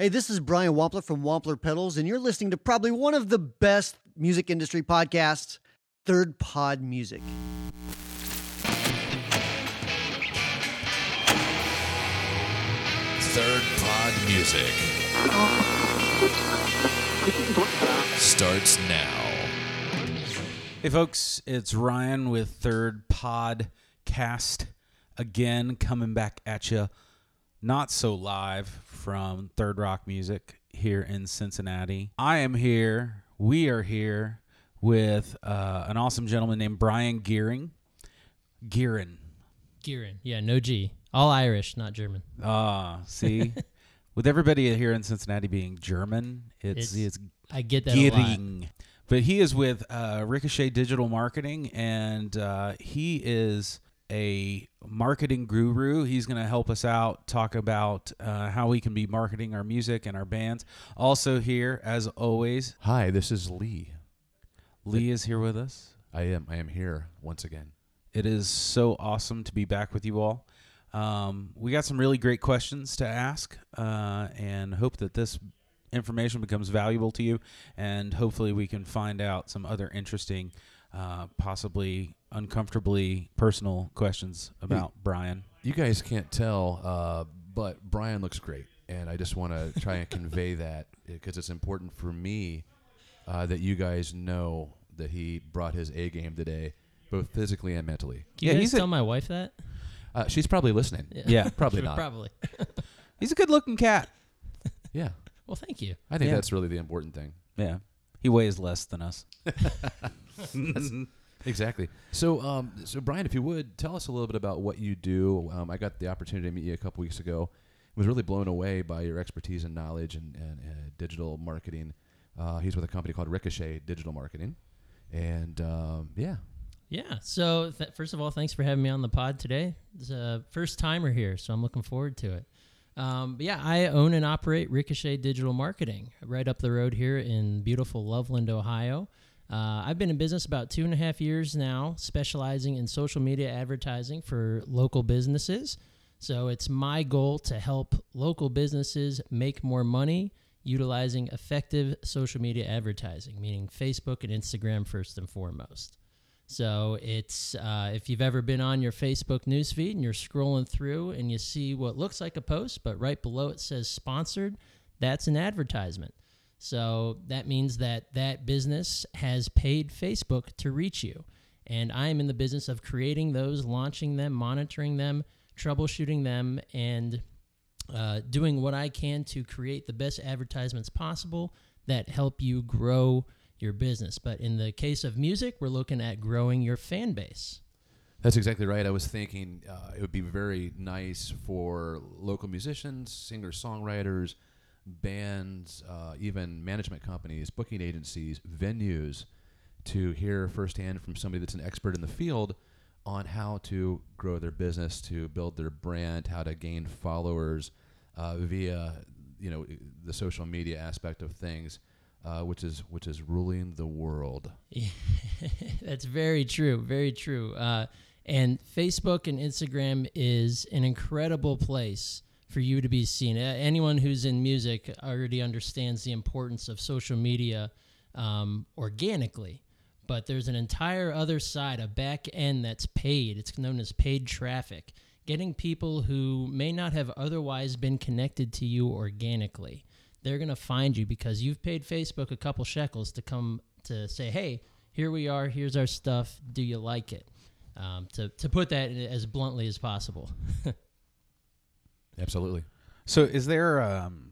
Hey, this is Brian Wampler from Wampler Pedals, and you're listening to probably one of the best music industry podcasts, Third Pod Music. Third Pod Music starts now. Hey, folks, it's Ryan with Third Podcast again, coming back at you. Not so live from Third Rock Music here in Cincinnati. I am here, we are here with uh, an awesome gentleman named Brian Gearing. Gearin. Gearin. Yeah, no G. All Irish, not German. Ah, see? with everybody here in Cincinnati being German, it's, It's- it's I get that a lot. Gearing. But he is with uh, Ricochet Digital Marketing, and uh, he is a marketing guru. He's going to help us out, talk about uh, how we can be marketing our music and our bands. Also, here, as always, Hi, this is Lee. Lee is here with us. I am I am here once again. It is so awesome to be back with you all. Um, we got some really great questions to ask, uh, and hope that this information becomes valuable to you, and hopefully we can find out some other interesting, uh, possibly uncomfortably personal questions about Brian. You guys can't tell, uh, but Brian looks great, and I just want to try and convey that because it's important for me uh, that you guys know that he brought his A game today, both physically and mentally. Can you Yeah, guys he's a- tell my wife that? Uh, she's probably listening. Yeah, Probably not. Probably. he's a good-looking cat. Yeah, Well, thank you. I think Yeah. that's really the important thing. Yeah, he weighs less than us. Exactly. So, um, so Brian, if you would tell us a little bit about what you do. Um, I got the opportunity to meet you a couple weeks ago. I Was really blown away by your expertise and knowledge and, and digital marketing. Uh, he's with a company called Ricochet Digital Marketing, and um, yeah, Yeah. So, th- first of all, thanks for having me on the pod today. It's a first timer here, so I'm looking forward to it. Um, but yeah, I own and operate Ricochet Digital Marketing right up the road here in beautiful Loveland, Ohio. Uh, I've been in business about two and a half years now, specializing in social media advertising for local businesses. So it's my goal to help local businesses make more money utilizing effective social media advertising, meaning Facebook and Instagram first and foremost. So it's uh, if you've ever been on your Facebook newsfeed and you're scrolling through and you see what looks like a post, but right below it says sponsored, that's an advertisement. So that means that that business has paid Facebook to reach you. And I am in the business of creating those, launching them, monitoring them, troubleshooting them, and uh, doing what I can to create the best advertisements possible that help you grow your business. But in the case of music, we're looking at growing your fan base. that's exactly right. I was thinking uh, it would be very nice for local musicians, singer songwriters, bands, uh, even management companies, booking agencies, venues, to hear firsthand from somebody that's an expert in the field on how to grow their business, to build their brand, how to gain followers uh, via you know the social media aspect of things, uh, which is which is ruling the world. That's very true. Very true. Uh, and Facebook and Instagram is an incredible place for you to be seen. Anyone who's in music already understands the importance of social media um, organically. But there's an entire other side, a back end that's paid. It's known as paid traffic, getting people who may not have otherwise been connected to you organically. They're going to find you because you've paid Facebook a couple shekels to come to say, hey, here we are, here's our stuff, do you like it? Um, to, to put that as bluntly as possible. Absolutely. So is there um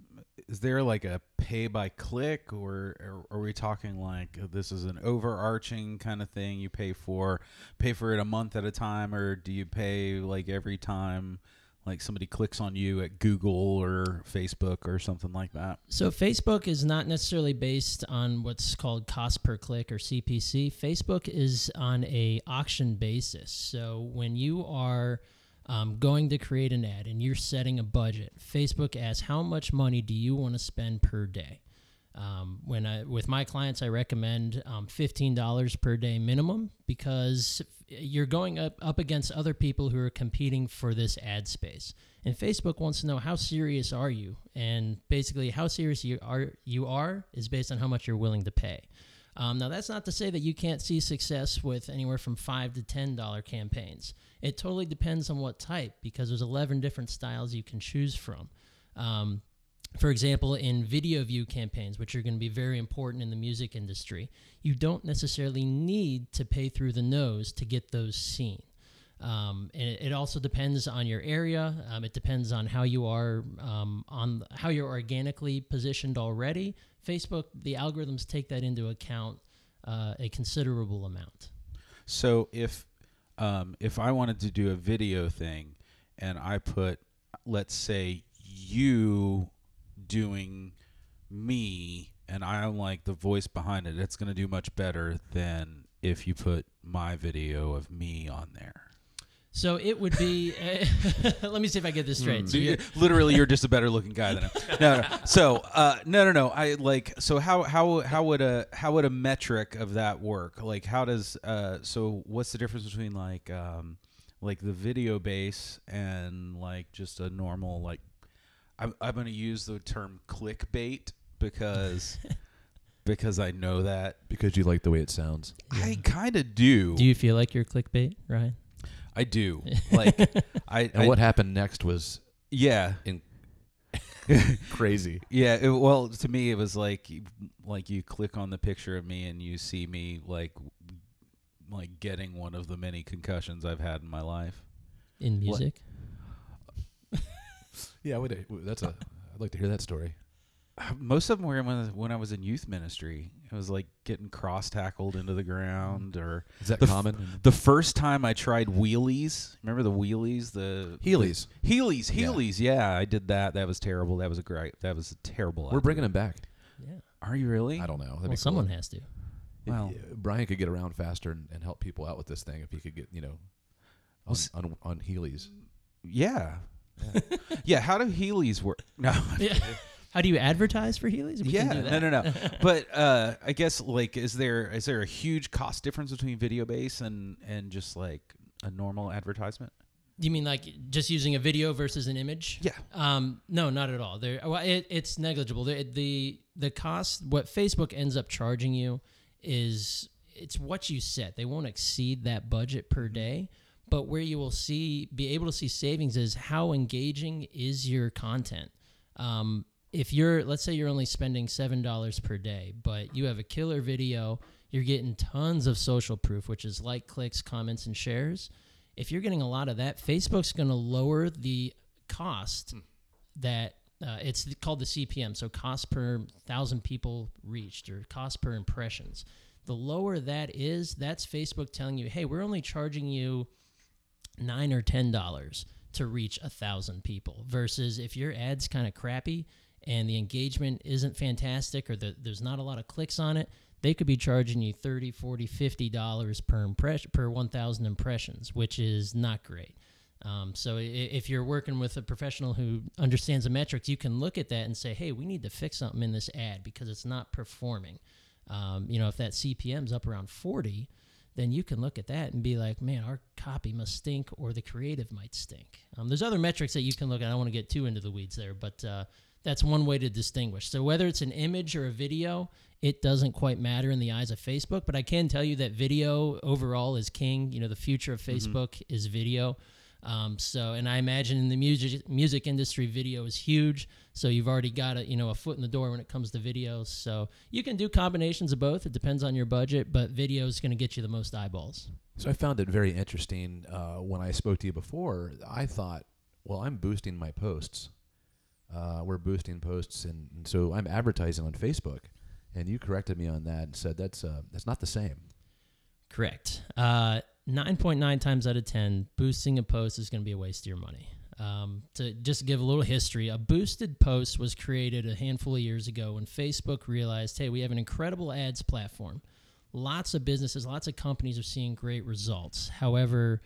is there like a pay by click or, or are we talking like this is an overarching kind of thing you pay for pay for it a month at a time or do you pay like every time like somebody clicks on you at Google or Facebook or something like that? So Facebook is not necessarily based on what's called cost per click or CPC. Facebook is on a auction basis. So when you are um, going to create an ad and you're setting a budget, Facebook asks how much money do you want to spend per day. Um, when I with my clients, I recommend um, fifteen dollars per day minimum because you're going up up against other people who are competing for this ad space. And Facebook wants to know how serious are you, and basically how serious you are you are is based on how much you're willing to pay. Um, now that's not to say that you can't see success with anywhere from five to ten dollar campaigns. It totally depends on what type because there's eleven different styles you can choose from. Um, for example, in video view campaigns, which are going to be very important in the music industry, you don't necessarily need to pay through the nose to get those seen. Um, and it, also depends on your area. Um, it depends on how you are um, on how you're organically positioned already. Facebook, the algorithms take that into account uh, a considerable amount. So if um, if I wanted to do a video thing, and I put, let's say, you doing me and I'm like the voice behind it, it's going to do much better than if you put my video of me on there. So it would be. Uh, let me see if I get this straight. Mm. So you- Literally, you're just a better looking guy than him. No, no. So, uh, no, no, no. I like. So how how how would a how would a metric of that work? Like, how does uh? So what's the difference between like um, like the video base and like just a normal like? I'm I'm going to use the term clickbait because because I know that because you like the way it sounds. I kind of do. do you feel like you're clickbait, Ryan? I do. Like I, And I what happened next was yeah. in crazy. Yeah, it, well, to me, it was like like you click on the picture of me and you see me like like getting one of the many concussions I've had in my life. In music? Yeah, wait, uh, that's a. I'd like to hear that story. Most of them were when when I was in youth ministry. It was like getting cross tackled into the ground, or Is that The f- common? the first time I tried wheelies. Remember the wheelies? The Heelys. Heelys, Yeah. Heelys. Yeah, I did that. That was terrible. That was a great. That was a terrible. We're idea. bringing them back. Yeah. Are you really? I don't know. That'd Well, be someone cool. has to. If- Well- uh, Brian could get around faster and, and help people out with this thing if he could get you know on s- on, on Heelys. Yeah. Yeah. How do Heelys work? No. Yeah. How do you advertise for Heelys? We yeah, can do no, no, no. but uh, I guess like, is there is there a huge cost difference between video base and and just like a normal advertisement? You mean like just using a video versus an image? Yeah. Um, no, not at all. There, well, it, it's negligible. The, the the cost, what Facebook ends up charging you, is it's what you set. They won't exceed that budget per day. But where you will see, be able to see savings is how engaging is your content. Um, if you're, let's say you're only spending seven dollars per day, but you have a killer video, you're getting tons of social proof, which is like clicks, comments, and shares. If you're getting a lot of that, Facebook's going to lower the cost that uh, it's called the CPM, so cost per thousand people reached or cost per impressions. The lower that is, that's Facebook telling you, hey, we're only charging you nine or ten dollars to reach a thousand people. Versus if your ad's kind of crappy and the engagement isn't fantastic or the, there's not a lot of clicks on it, they could be charging you 30 40 50 dollars per impression per 1000 impressions which is not great. Um, so if you're working with a professional who understands the metrics you can look at that and say hey we need to fix something in this ad because it's not performing. Um, you know if that cpm's up around 40 then you can look at that and be like man our copy must stink or the creative might stink. Um, there's other metrics that you can look at. I don't want to get too into the weeds there but uh, that's one way to distinguish. So whether it's an image or a video, it doesn't quite matter in the eyes of Facebook. But I can tell you that video overall is king. You know, the future of Facebook is video. Um, so, and I imagine in the music music industry, video is huge. So you've already got a you know a foot in the door when it comes to videos. So you can do combinations of both. It depends on your budget, but video is going to get you the most eyeballs. So I found it very interesting uh, when I spoke to you before. I thought, well, I'm boosting my posts. Uh, we're boosting posts, and, and so I'm advertising on Facebook. And you corrected me on that and said that's uh, that's not the same. Correct. Uh, 9.9 times out of 10, boosting a post is going to be a waste of your money. Um, to just give a little history, a boosted post was created a handful of years ago when Facebook realized, hey, we have an incredible ads platform. Lots of businesses, lots of companies are seeing great results. However,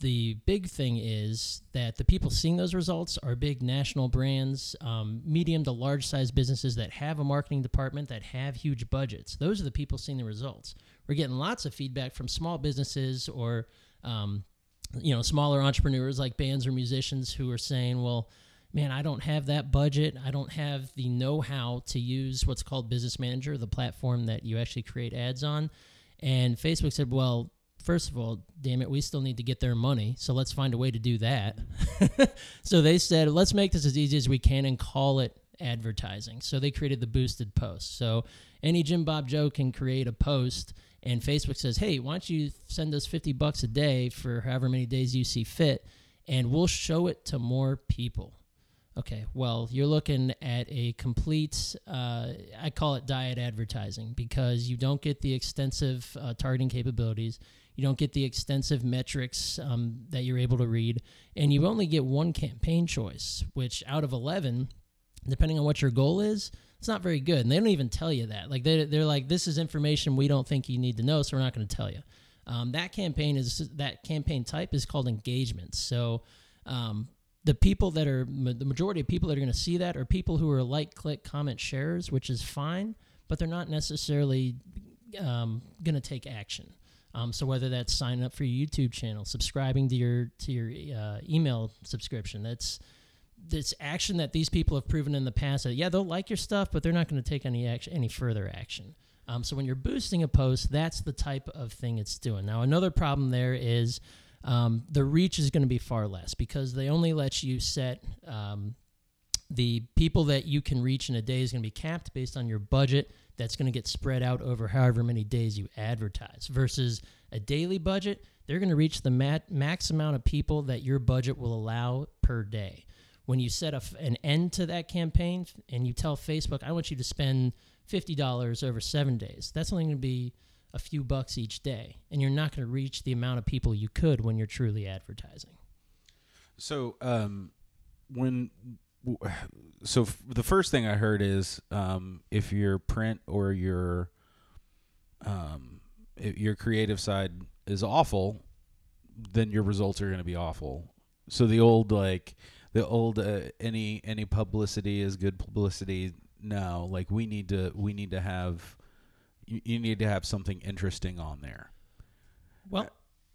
the big thing is that the people seeing those results are big national brands, um, medium to large size businesses that have a marketing department that have huge budgets. Those are the people seeing the results. We're getting lots of feedback from small businesses or um, you know smaller entrepreneurs like bands or musicians who are saying, well man, I don't have that budget. I don't have the know how to use what's called Business Manager, the platform that you actually create ads on. And Facebook said, well, first of all, damn it, we still need to get their money. So let's find a way to do that. so they said, let's make this as easy as we can and call it advertising. So they created the boosted post. So any Jim Bob Joe can create a post and Facebook says, "Hey, why don't you send us 50 bucks a day for however many days you see fit and we'll show it to more people." Okay, well, you're looking at a complete, uh, I call it diet advertising because you don't get the extensive uh, targeting capabilities. You don't get the extensive metrics um, that you're able to read. And you only get one campaign choice, which out of 11, depending on what your goal is, it's not very good. And they don't even tell you that. Like, they, they're like, this is information we don't think you need to know, so we're not going to tell you. Um, that campaign is that campaign type is called engagement. So um, the people that are the majority of people that are going to see that are people who are like, click, comment, shares, which is fine, but they're not necessarily um, going to take action. Um, so whether that's signing up for your YouTube channel, subscribing to your to your uh, email subscription, that's this action that these people have proven in the past that yeah they'll like your stuff, but they're not going to take any action, any further action. Um, so when you're boosting a post, that's the type of thing it's doing. Now another problem there is um, the reach is going to be far less because they only let you set um, the people that you can reach in a day is going to be capped based on your budget that's going to get spread out over however many days you advertise versus a daily budget they're going to reach the mat- max amount of people that your budget will allow per day when you set a, an end to that campaign and you tell facebook i want you to spend $50 over seven days that's only going to be a few bucks each day, and you're not going to reach the amount of people you could when you're truly advertising. So, um, when so f- the first thing I heard is um, if your print or your um, your creative side is awful, then your results are going to be awful. So the old like the old uh, any any publicity is good publicity. No, like we need to we need to have you, you need to have something interesting on there. Well,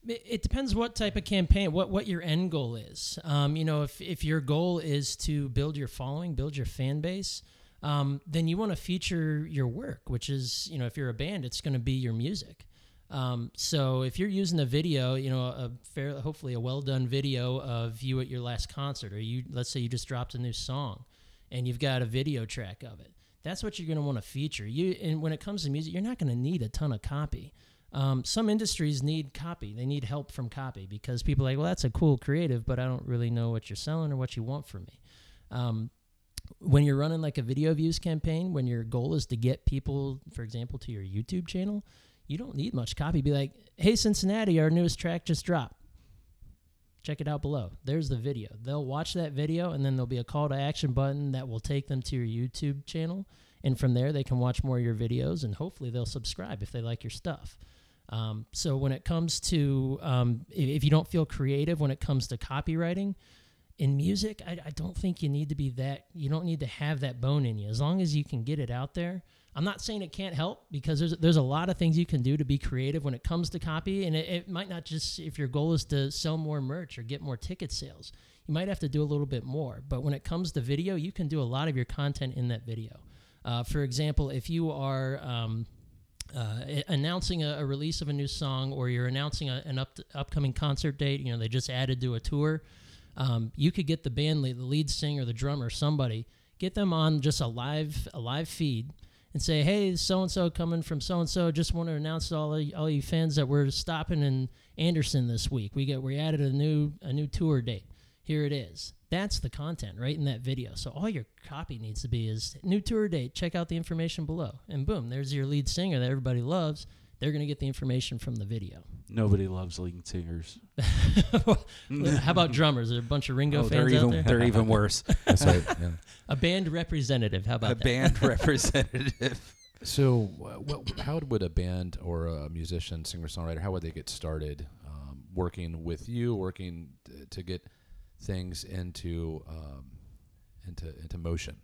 it, depends what type of campaign, what what your end goal is. Um, you know, if if your goal is to build your following, build your fan base, um, then you want to feature your work, which is you know, if you're a band, it's going to be your music. Um, so if you're using a video, you know, a fair, hopefully a well done video of you at your last concert, or you, let's say you just dropped a new song, and you've got a video track of it that's what you're going to want to feature. You and when it comes to music, you're not going to need a ton of copy. Um, some industries need copy. They need help from copy because people are like, well, that's a cool creative, but I don't really know what you're selling or what you want from me. Um, when you're running like a video views campaign, when your goal is to get people, for example, to your YouTube channel, you don't need much copy. Be like, hey, Cincinnati, our newest track just dropped. Check it out below. There's the video. They'll watch that video, and then there'll be a call to action button that will take them to your YouTube channel. And from there, they can watch more of your videos, and hopefully, they'll subscribe if they like your stuff. Um, so, when it comes to um, if you don't feel creative when it comes to copywriting, in music, I, I, don't think you need to be that. You don't need to have that bone in you. As long as you can get it out there, I'm not saying it can't help because there's there's a lot of things you can do to be creative when it comes to copy, and it, it might not just if your goal is to sell more merch or get more ticket sales, you might have to do a little bit more. But when it comes to video, you can do a lot of your content in that video. Uh, for example, if you are um, uh, announcing a, a, release of a new song or you're announcing a, an up upcoming concert date, you know they just added to a tour. Um, you could get the band lead, the lead singer, the drummer, somebody, get them on just a live a live feed and say, "Hey, so and so coming from so and so. Just want to announce to all of, all you fans that we're stopping in Anderson this week. We get we added a new a new tour date. Here it is. That's the content right in that video. So all your copy needs to be is new tour date. Check out the information below, and boom, there's your lead singer that everybody loves. They're going to get the information from the video. Nobody loves lead singers. How about drummers? Are a bunch of Ringo oh, fans they're even, out there? They're even worse. That's right. Yeah. A band representative. How about a that? band representative? So, what, how would a band or a musician, singer songwriter, how would they get started? Um, working with you, working t- to get things into um, into into motion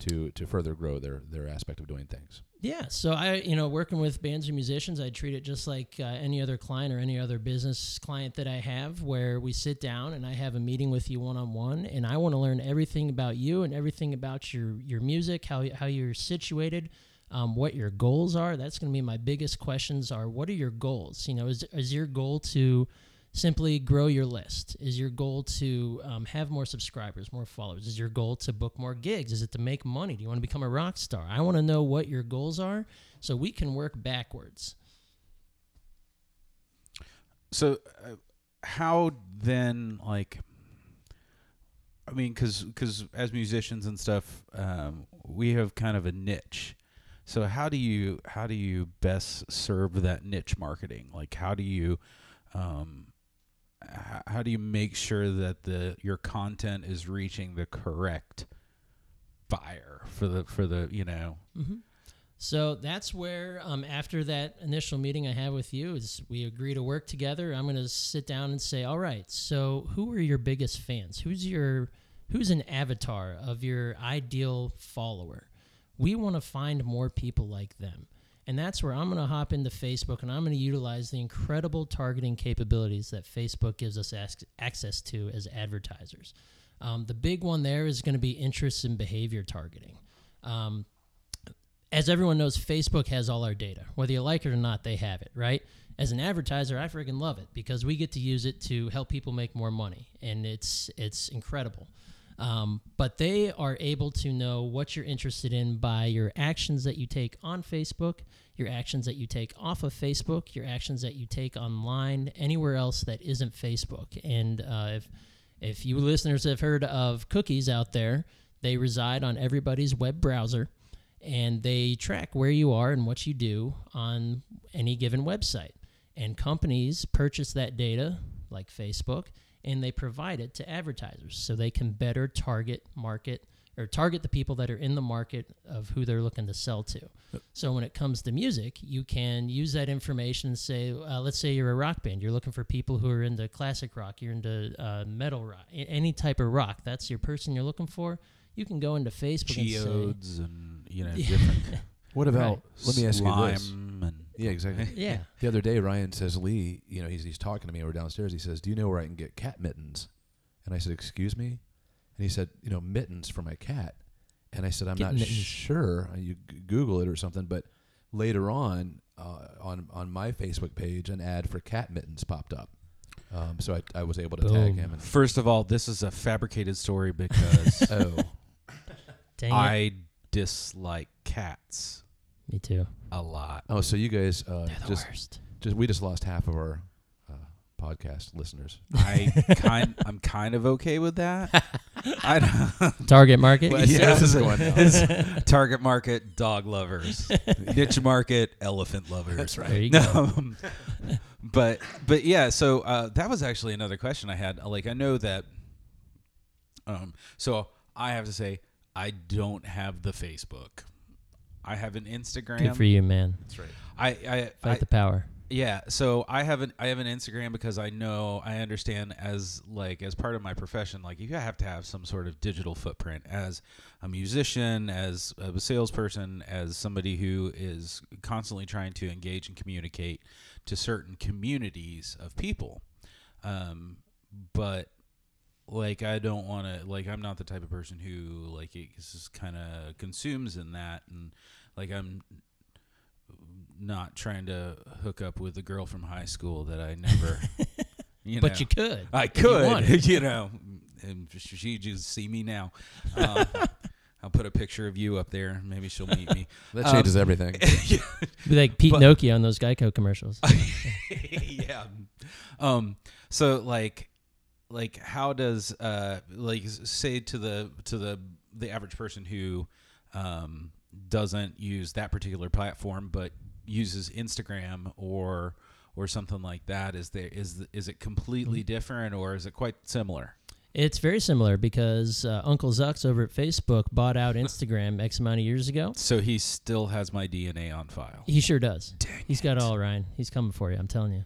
to to further grow their their aspect of doing things. Yeah, so I, you know, working with bands and musicians, I treat it just like uh, any other client or any other business client that I have, where we sit down and I have a meeting with you one on one, and I want to learn everything about you and everything about your your music, how how you're situated, um, what your goals are. That's going to be my biggest questions. Are what are your goals? You know, is is your goal to simply grow your list? Is your goal to um, have more subscribers, more followers? Is your goal to book more gigs? Is it to make money? Do you want to become a rock star? I want to know what your goals are so we can work backwards. So, uh, how then, like, I mean, because because as musicians and stuff, um, we have kind of a niche. So how do you how do you best serve that niche marketing? Like, how do you um, how do you make sure that the your content is reaching the correct buyer for the for the you know So that's where, um, after that initial meeting I have with you, is we agree to work together. I'm going to sit down and say, all right, so who are your biggest fans? Who's your who's an avatar of your ideal follower? We want to find more people like them. And that's where I'm going to hop into Facebook and I'm going to utilize the incredible targeting capabilities that Facebook gives us ac- access to as advertisers. Um, the big one there is going to be interest and behavior targeting. Um, as everyone knows, Facebook has all our data. Whether you like it or not, they have it, right? As an advertiser, I freaking love it because we get to use it to help people make more money, and it's it's incredible. Um, but they are able to know what you're interested in by your actions that you take on Facebook, your actions that you take off of Facebook, your actions that you take online, anywhere else that isn't Facebook. And uh, if if you listeners have heard of cookies out there, they reside on everybody's web browser and they track where you are and what you do on any given website. And companies purchase that data, like Facebook, and they provide it to advertisers so they can better target market or target the people that are in the market of who they're looking to sell to. So when it comes to music, you can use that information and say, uh, let's say you're a rock band, you're looking for people who are into classic rock, you're into uh, metal rock, a- any type of rock. That's your person you're looking for. You can go into Facebook and say, geodes and you know different What about? Let me ask you this. Slime and Yeah, exactly. yeah. The other day, Ryan says, Lee, you know, he's, he's talking to me. We're downstairs. He says, Do you know where I can get cat mittens? And I said, Excuse me? And he said, You know, mittens for my cat. And I said, I'm Get not mittens. sure. You g- Google it or something. But later on, uh, on on my Facebook page, an ad for cat mittens popped up. Um, so I, I was able to tag Boom. him. And, First of all, this is a fabricated story because oh, Dang it. I dislike cats Me too. a lot. oh, so you guys uh, They're the just worst. just we just lost half of our uh, podcast listeners. I kind I'm kind of okay with that. I don't, Target market. Well, yeah, this is going down. Target market dog lovers, niche market elephant lovers. That's right. There you go. Um, but but yeah, so uh, that was actually another question I had. Like I know that. Um, so I have to say I don't have the Facebook. I have an Instagram. Good for you, man. That's right. I I, Fight I the power. yeah, so I have an I have an Instagram because I know I understand as like as part of my profession, like you have to have some sort of digital footprint as a musician, as a salesperson, as somebody who is constantly trying to engage and communicate to certain communities of people. Um, but like I don't want to like I'm not the type of person who like it just kind of consumes in that and like I'm not trying to hook up with a girl from high school that I never you know But you could. I if you could you, know and she just see me now um, I'll put a picture of you up there maybe she'll meet me That Um, changes everything. Be like Pete But- Nokia on those Geico commercials. yeah. Um. So like, like, how does uh like say to the to the the average person who um doesn't use that particular platform but uses Instagram or or something like that is there is is it completely different or is it quite similar? It's very similar because uh, Uncle Zucks over at Facebook bought out Instagram X amount of years ago. So he still has my DNA on file. He sure does. Dang He's got it all, Ryan. He's coming for you. I'm telling you.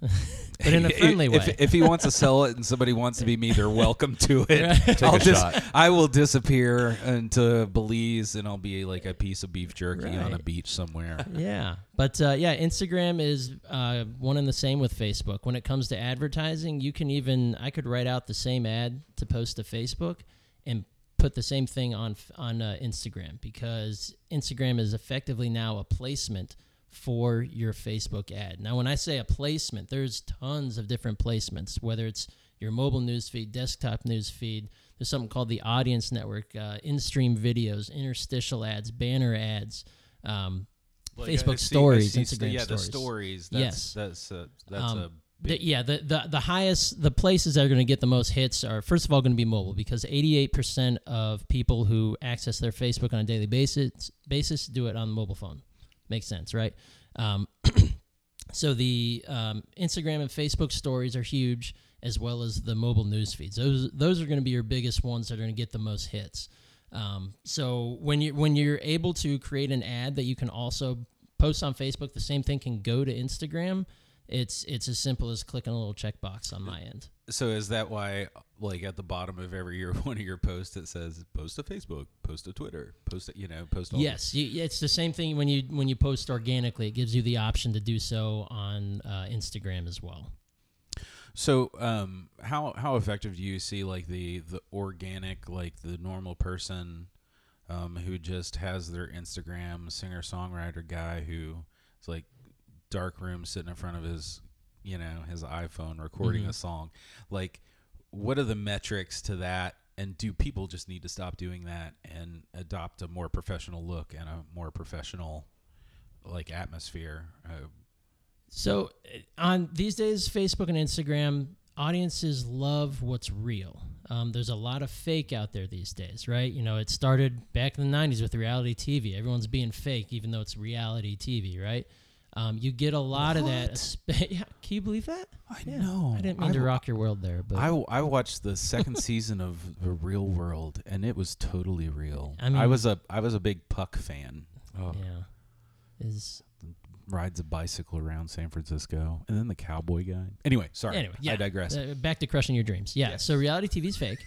but in a friendly way. If, if he wants to sell it and somebody wants to be me, they're welcome to it. Right. I'll a just, shot. I will disappear into Belize and I'll be like a piece of beef jerky on a beach somewhere. yeah, but uh, yeah, Instagram is uh, one and the same with Facebook. When it comes to advertising, you can even I could write out the same ad to post to Facebook and put the same thing on on uh, Instagram because Instagram is effectively now a placement for your Facebook ad. Now, when I say a placement, there's tons of different placements, whether it's your mobile newsfeed, desktop newsfeed. There's something called the Audience Network, uh, in-stream videos, interstitial ads, banner ads. Um, Like, Facebook I stories, see Instagram yeah, the stories. stories. That's, Yes. that's a, that's Um, a the, yeah, the, the the highest the places that are going to get the most hits are first of all going to be mobile because 88% of people who access their Facebook on a daily basis basis do it on the mobile phone. Makes sense, right? Um, so the um, Instagram and Facebook stories are huge, as well as the mobile news feeds. Those those are going to be your biggest ones that are going to get the most hits. Um, so when you when you're able to create an ad that you can also post on Facebook, the same thing can go to Instagram. It's it's as simple as clicking a little checkbox on my end. So is that why, like at the bottom of every year, one of your posts it says post to Facebook, post to Twitter, post to, you know, post. All Yes, you, it's the same thing when you when you post organically. It gives you the option to do so on uh, Instagram as well. So, um, how how effective do you see like the the organic, like the normal person, um, who just has their Instagram singer songwriter guy who is like dark room sitting in front of his, you know, his iPhone recording Mhm. a song, like what are the metrics to that? And do people just need to stop doing that and adopt a more professional look and a more professional, like atmosphere? Uh, So uh, on these days, Facebook and Instagram, audiences love what's real. Um, there's a lot of fake out there these days, right? You know, it started back in the '90s with reality TV. Everyone's being fake, even though it's reality TV, right? Um, you get a lot of that. espe- Yeah, can you believe that? I Yeah. know. I didn't mean I to w- rock your world there, but I, I watched the second season of The Real World, and it was totally real. I I, was a I was a big Puck fan. Oh. yeah, is Rides a bicycle around San Francisco, and then the cowboy guy. Anyway, sorry. anyway. Yeah, I digress. Uh, back to crushing your dreams. Yeah. Yes. So reality TV is fake.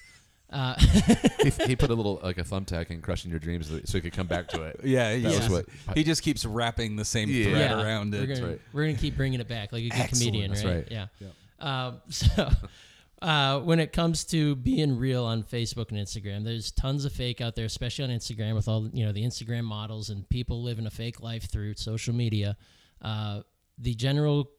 Uh, he, he put a little like a thumbtack in crushing your dreams so he could come back to it. yeah, he That Yeah. was just, what. he just keeps wrapping the same Yeah. thread yeah, around we're it. Gonna, right. We're gonna keep bringing it back like a good Excellent. comedian, That's right? right. Yeah. Um, so, uh, when it comes to being real on Facebook and Instagram, there's tons of fake out there, especially on Instagram with all you know the Instagram models and people living a fake life through social media. Uh, the general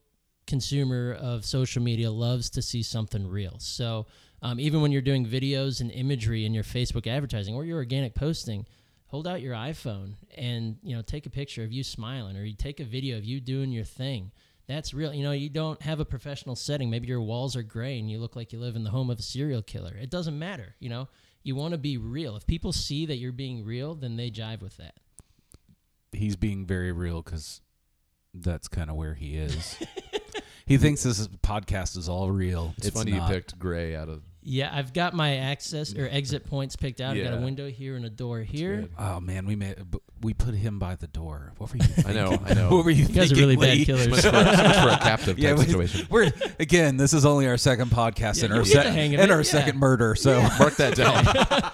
consumer of social media loves to see something real. So um, even when you're doing videos and imagery in your Facebook advertising or your organic posting, hold out your iPhone and you know take a picture of you smiling or you take a video of you doing your thing. That's real. You know, you don't have a professional setting. Maybe your walls are gray and you look like you live in the home of a serial killer. It doesn't matter. You know, you want to be real. If people see that you're being real, then they jive with that. He's being very real because that's kind of where he is. he thinks this is- podcast is all real. It's, funny not. you picked gray out of. Yeah, I've got my access or exit points picked out. I've got a window here and a door here. Oh man, we made we put him by the door. What were you? Thinking? I know, I know. what were you? You guys are thinking, really bad killers. Much for, much for a captive type Yeah, we- situation. We're again. This is only our second podcast Yeah, and you our get se- hang and it, our yeah. second murder. So Mark that down.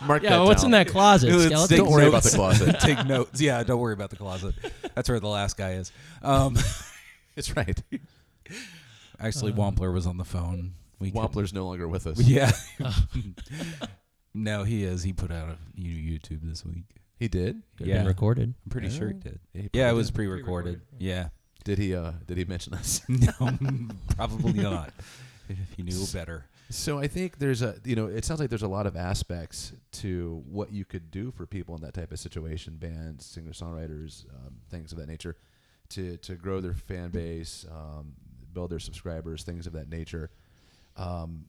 Mark Yeah, that what's down. in that closet? Skeleton? Don't worry about the closet. Take notes. Yeah, don't worry about the closet. That's where the last guy is. Um, It's right. actually, Wampler was on the phone. We could- Wampler's no longer with us. Yeah. no, he is. He put out a YouTube this week. He did. Could've Yeah. been recorded. I'm pretty sure he did. Yeah, he Yeah, it probably was did. pre-recorded. Yeah. Did he? Uh, did he mention us? No, probably not. If he knew better. So I think there's a you know it sounds like there's a lot of aspects to what you could do for people in that type of situation, bands, singer songwriters, um, things of that nature, to to grow their fan base, um, build their subscribers, things of that nature. Um,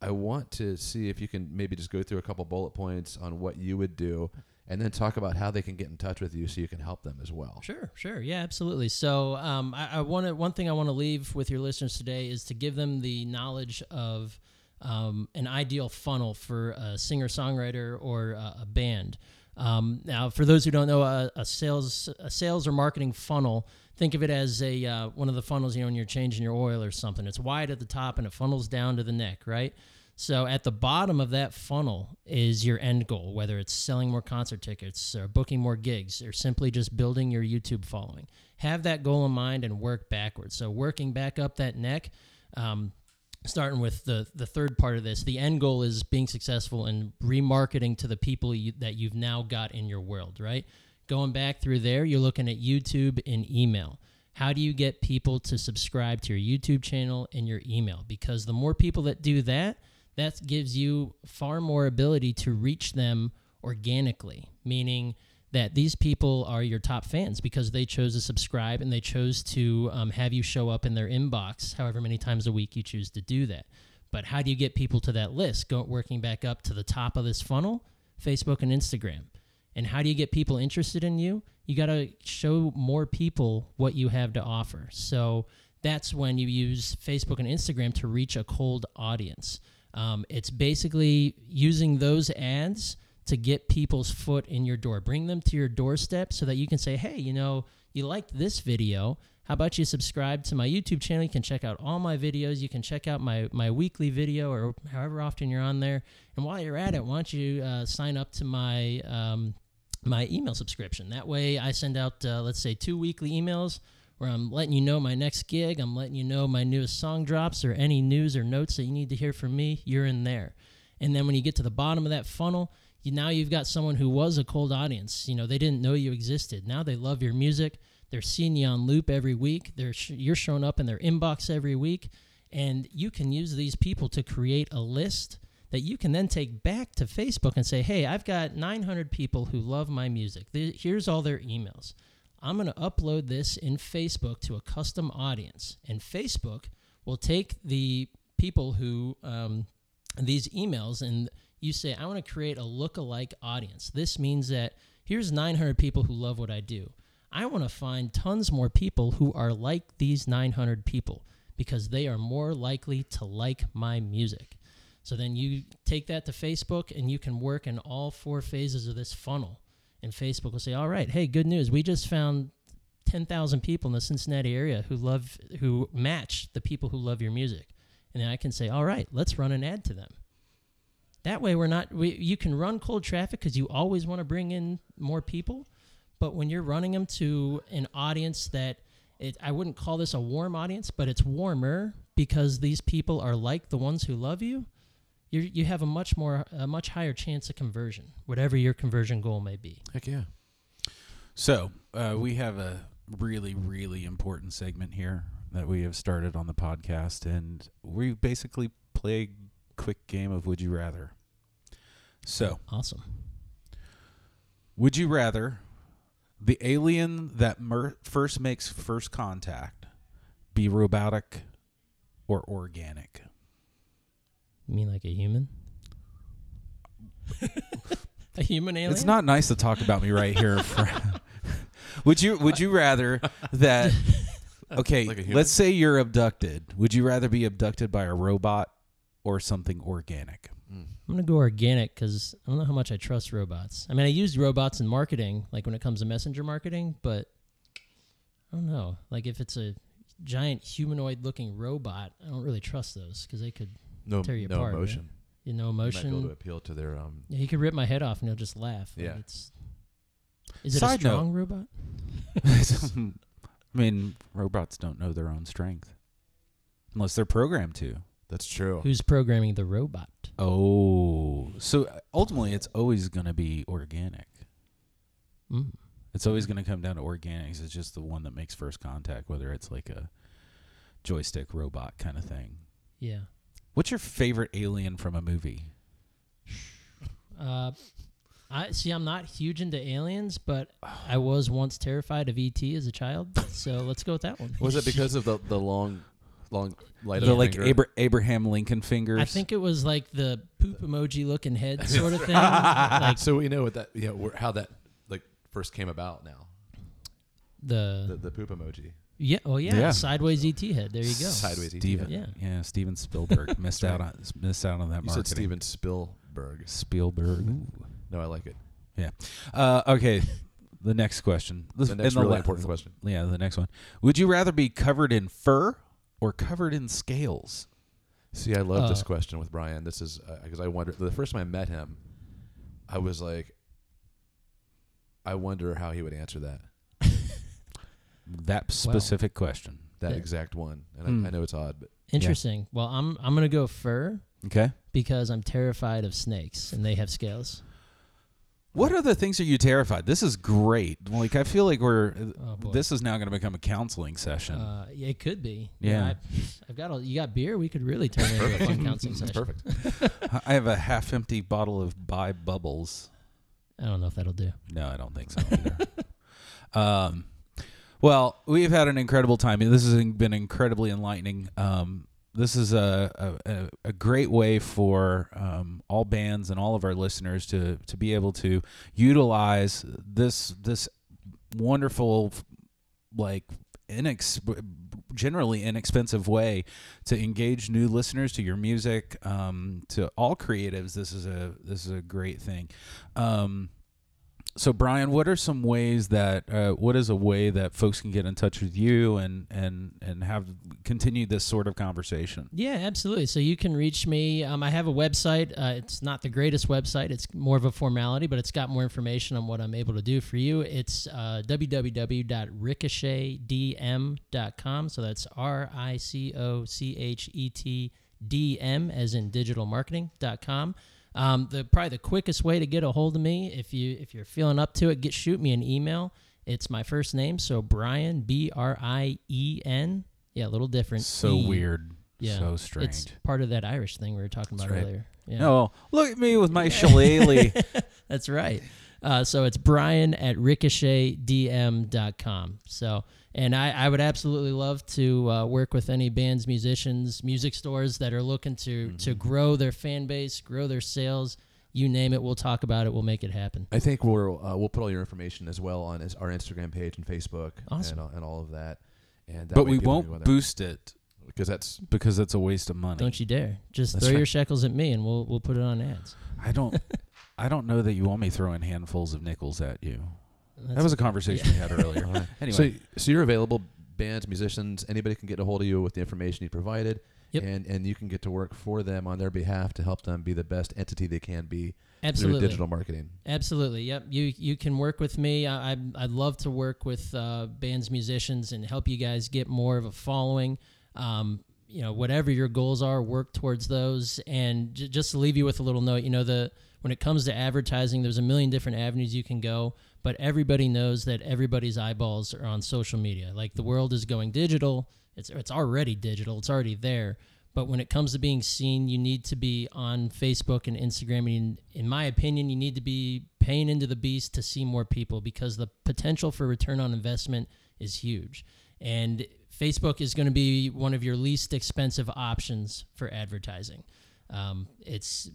I want to see if you can maybe just go through a couple bullet points on what you would do, and then talk about how they can get in touch with you so you can help them as well. Sure, sure, yeah, absolutely. So, um, I, I want to one thing I want to leave with your listeners today is to give them the knowledge of um, an ideal funnel for a singer songwriter or a band. Um, now, for those who don't know, a, a sales a sales or marketing funnel, think of it as a uh, one of the funnels. You know, when you're changing your oil or something, it's wide at the top and it funnels down to the neck, right? So at the bottom of that funnel is your end goal, whether it's selling more concert tickets or booking more gigs or simply just building your YouTube following. Have that goal in mind and work backwards. So working back up that neck. Um, starting with the the third part of this the end goal is being successful in remarketing to the people you, that you've now got in your world right? Going back through there you're looking at youtube and email. How do you get people to subscribe to your youtube channel and your email? Because the more people that do that that gives you far more ability to reach them organically meaning that these people are your top fans because they chose to subscribe and they chose to um, have you show up in their inbox however many times a week you choose to do that. But how do you get people to that list? Go working back up to the top of this funnel, Facebook and Instagram. And how do you get people interested in you? You got to show more people what you have to offer. So that's when you use Facebook and Instagram to reach a cold audience. Um, it's basically using those ads to get people's foot in your door. Bring them to your doorstep so that you can say, hey, you know, you liked this video. How about you subscribe to my YouTube channel? You can check out all my videos. You can check out my, my weekly video or however often you're on there. And while you're at it, why don't you uh, sign up to my um, my email subscription? That way, I send out uh, let's say two weekly emails where I'm letting you know my next gig. I'm letting you know my newest song drops or any news or notes that you need to hear from me. You're in there. And then when you get to the bottom of that funnel, you, now you've got someone who was a cold audience. You know, they didn't know you existed. Now they love your music. They're seeing you on loop every week. They're sh- you're showing up in their inbox every week, and you can use these people to create a list that you can then take back to Facebook and say, "Hey, I've got 900 people who love my music. Here's all their emails. I'm going to upload this in Facebook to a custom audience, and Facebook will take the people who um, these emails and you say, I want to create a look-alike audience. This means that here's 900 people who love what I do. I want to find tons more people who are like these 900 people because they are more likely to like my music. So then you take that to Facebook and you can work in all four phases of this funnel. And Facebook will say, "All right, hey, good news. We just found 10,000 people in the Cincinnati area who love who match the people who love your music." And then I can say, "All right, let's run an ad to them." That way, we're not. We, you can run cold traffic because you always want to bring in more people, but when you're running them to an audience that it, I wouldn't call this a warm audience, but it's warmer because these people are like the ones who love you. You you have a much more a much higher chance of conversion, whatever your conversion goal may be. Heck yeah. So uh, we have a really, really important segment here that we have started on the podcast, and we basically play quick game of Would You Rather. So, awesome. Would you rather the alien that mer- first makes first contact be robotic or organic? You mean like a human? a human alien? It's not nice to talk about me right here. would you Would you rather that? Okay, Like let's say you're abducted. Would you rather be abducted by a robot or something organic? I'm gonna go organic because I don't know how much I trust robots. I mean, I use robots in marketing, like when it comes to messenger marketing, but I don't know. Like if it's a giant humanoid-looking robot, I don't really trust those because they could No, tear you no apart. right? emotion. You know, You might be able to emotion. appeal to their um. Yeah, he could rip my head off and he'll just laugh. Like, Yeah. It's, is it Side a note. strong robot? I mean, robots don't know their own strength unless they're programmed to. That's true. Who's programming the robot? Oh, so ultimately, it's always going to be organic. Mm. It's always going to come down to organics. It's just the one that makes first contact, whether it's like a joystick robot kind of thing. Yeah. What's your favorite alien from a movie? Uh, I see. I'm not huge into aliens, but I was once terrified of ET as a child. So let's go with that one. Was it because of the the long, long light the of like finger? Abra- Abraham Lincoln fingers. I think it was like the poop emoji looking head sort of thing. like so we know what that you know how that like first came about now. The the the poop emoji. yeah, oh yeah, Yeah. sideways ET head. There you go. Sideways ET. Steven, Yeah. yeah, Steven Spielberg missed out on missed out on that You said. Steven Spielberg. Spielberg. No, I like it. Yeah. Uh, okay. The next question. This- The next and really la- important question. Yeah, the next one. Would you rather be covered in fur or covered in scales? See, I love this Uh, question with Brian. This is because I wonder. The first time I met him, I was like, I wonder how he would answer that. That specific question. That Yeah. exact one. And Hmm. I, I know it's odd, but Interesting. Well, I'm I'm gonna go fur Okay. because I'm terrified of snakes and they have scales. What are the things are you terrified? This is great. Like I feel like we're Oh, this is now going to become a counseling session. Uh, yeah, it could be. Yeah. I, I've got a, you got beer. We could really turn it into a fun counseling session. perfect. I have a half-empty bottle of Bai Bubbles. I don't know if that'll do. No, I don't think so either. um, well, we've had an incredible time. This has been incredibly enlightening. Um, this is a, a, a- great way for um, all bands and all of our listeners to to be able to utilize this this wonderful like inex- generally inexpensive way to engage new listeners to your music um, to all creatives. This is a this is a great thing. Um, so Brien, what are some ways that uh, what is a way that folks can get in touch with you and and and have continue this sort of conversation? Yeah, absolutely. So you can reach me. Um, I have a website. Uh, it's not the greatest website. It's more of a formality, but it's got more information on what I'm able to do for you. It's uh, www.ricochetdm.com. So that's R I C O C H E T D M, as in digitalmarketing.com. Um, the probably the quickest way to get a hold of me if you if you're feeling up to it, get shoot me an email. It's my first name, so Brien B R I E N. Yeah, a little different. So E. weird, Yeah, so strange. It's part of that Irish thing we were talking about right. earlier. Yeah. No, look at me with my shillelagh. That's right. Uh, so it's Brien at ricochetdm.com. So, and I, I would absolutely love to uh, work with any bands, musicians, music stores that are looking to Mm-hmm. to grow their fan base, grow their sales. You name it, we'll talk about it. We'll make it happen. I think we'll uh, we'll put all your information as well on our Instagram page and Facebook Awesome. and, all- and all of that. And that but we won't can go there. boost it because that's because that's a waste of money. Don't you dare! Just That's throw your right. shekels at me, and we'll we'll put it on ads. I don't. I don't know that you want me throwing handfuls of nickels at you. That's that was a okay. conversation we had earlier. All right. Anyway, So, so you're available, bands, musicians, anybody can get a hold of you with the information you provided, Yep. and and you can get to work for them on their behalf to help them be the best entity they can be Absolutely. through digital marketing. Absolutely. Yep. You you can work with me. I, I I'd love to work with uh, bands, musicians, and help you guys get more of a following. Um, you know, whatever your goals are, work towards those. And j- just to leave you with a little note, you know, the when it comes to advertising, there's a million different avenues you can go. But everybody knows that everybody's eyeballs are on social media. Like the world is going digital. It's it's already digital. It's already there. But when it comes to being seen, you need to be on Facebook and Instagram. And in my opinion, you need to be paying into the beast to see more people because the potential for return on investment is huge. And Facebook is going to be one of your least expensive options for advertising. Um, it's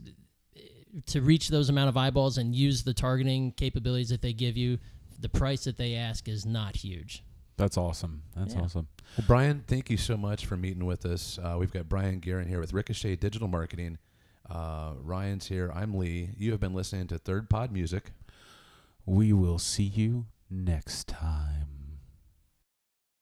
to reach those amount of eyeballs and use the targeting capabilities that they give you. The price that they ask is not huge. that's awesome. That's Yeah. awesome. Well, Brien, thank you so much for meeting with us. Uh, we've got Brien Guerin here with Ricochet Digital Marketing. Uh, Ryan's here. I'm Lee. You have been listening to Third Pod Music. We will see you next time.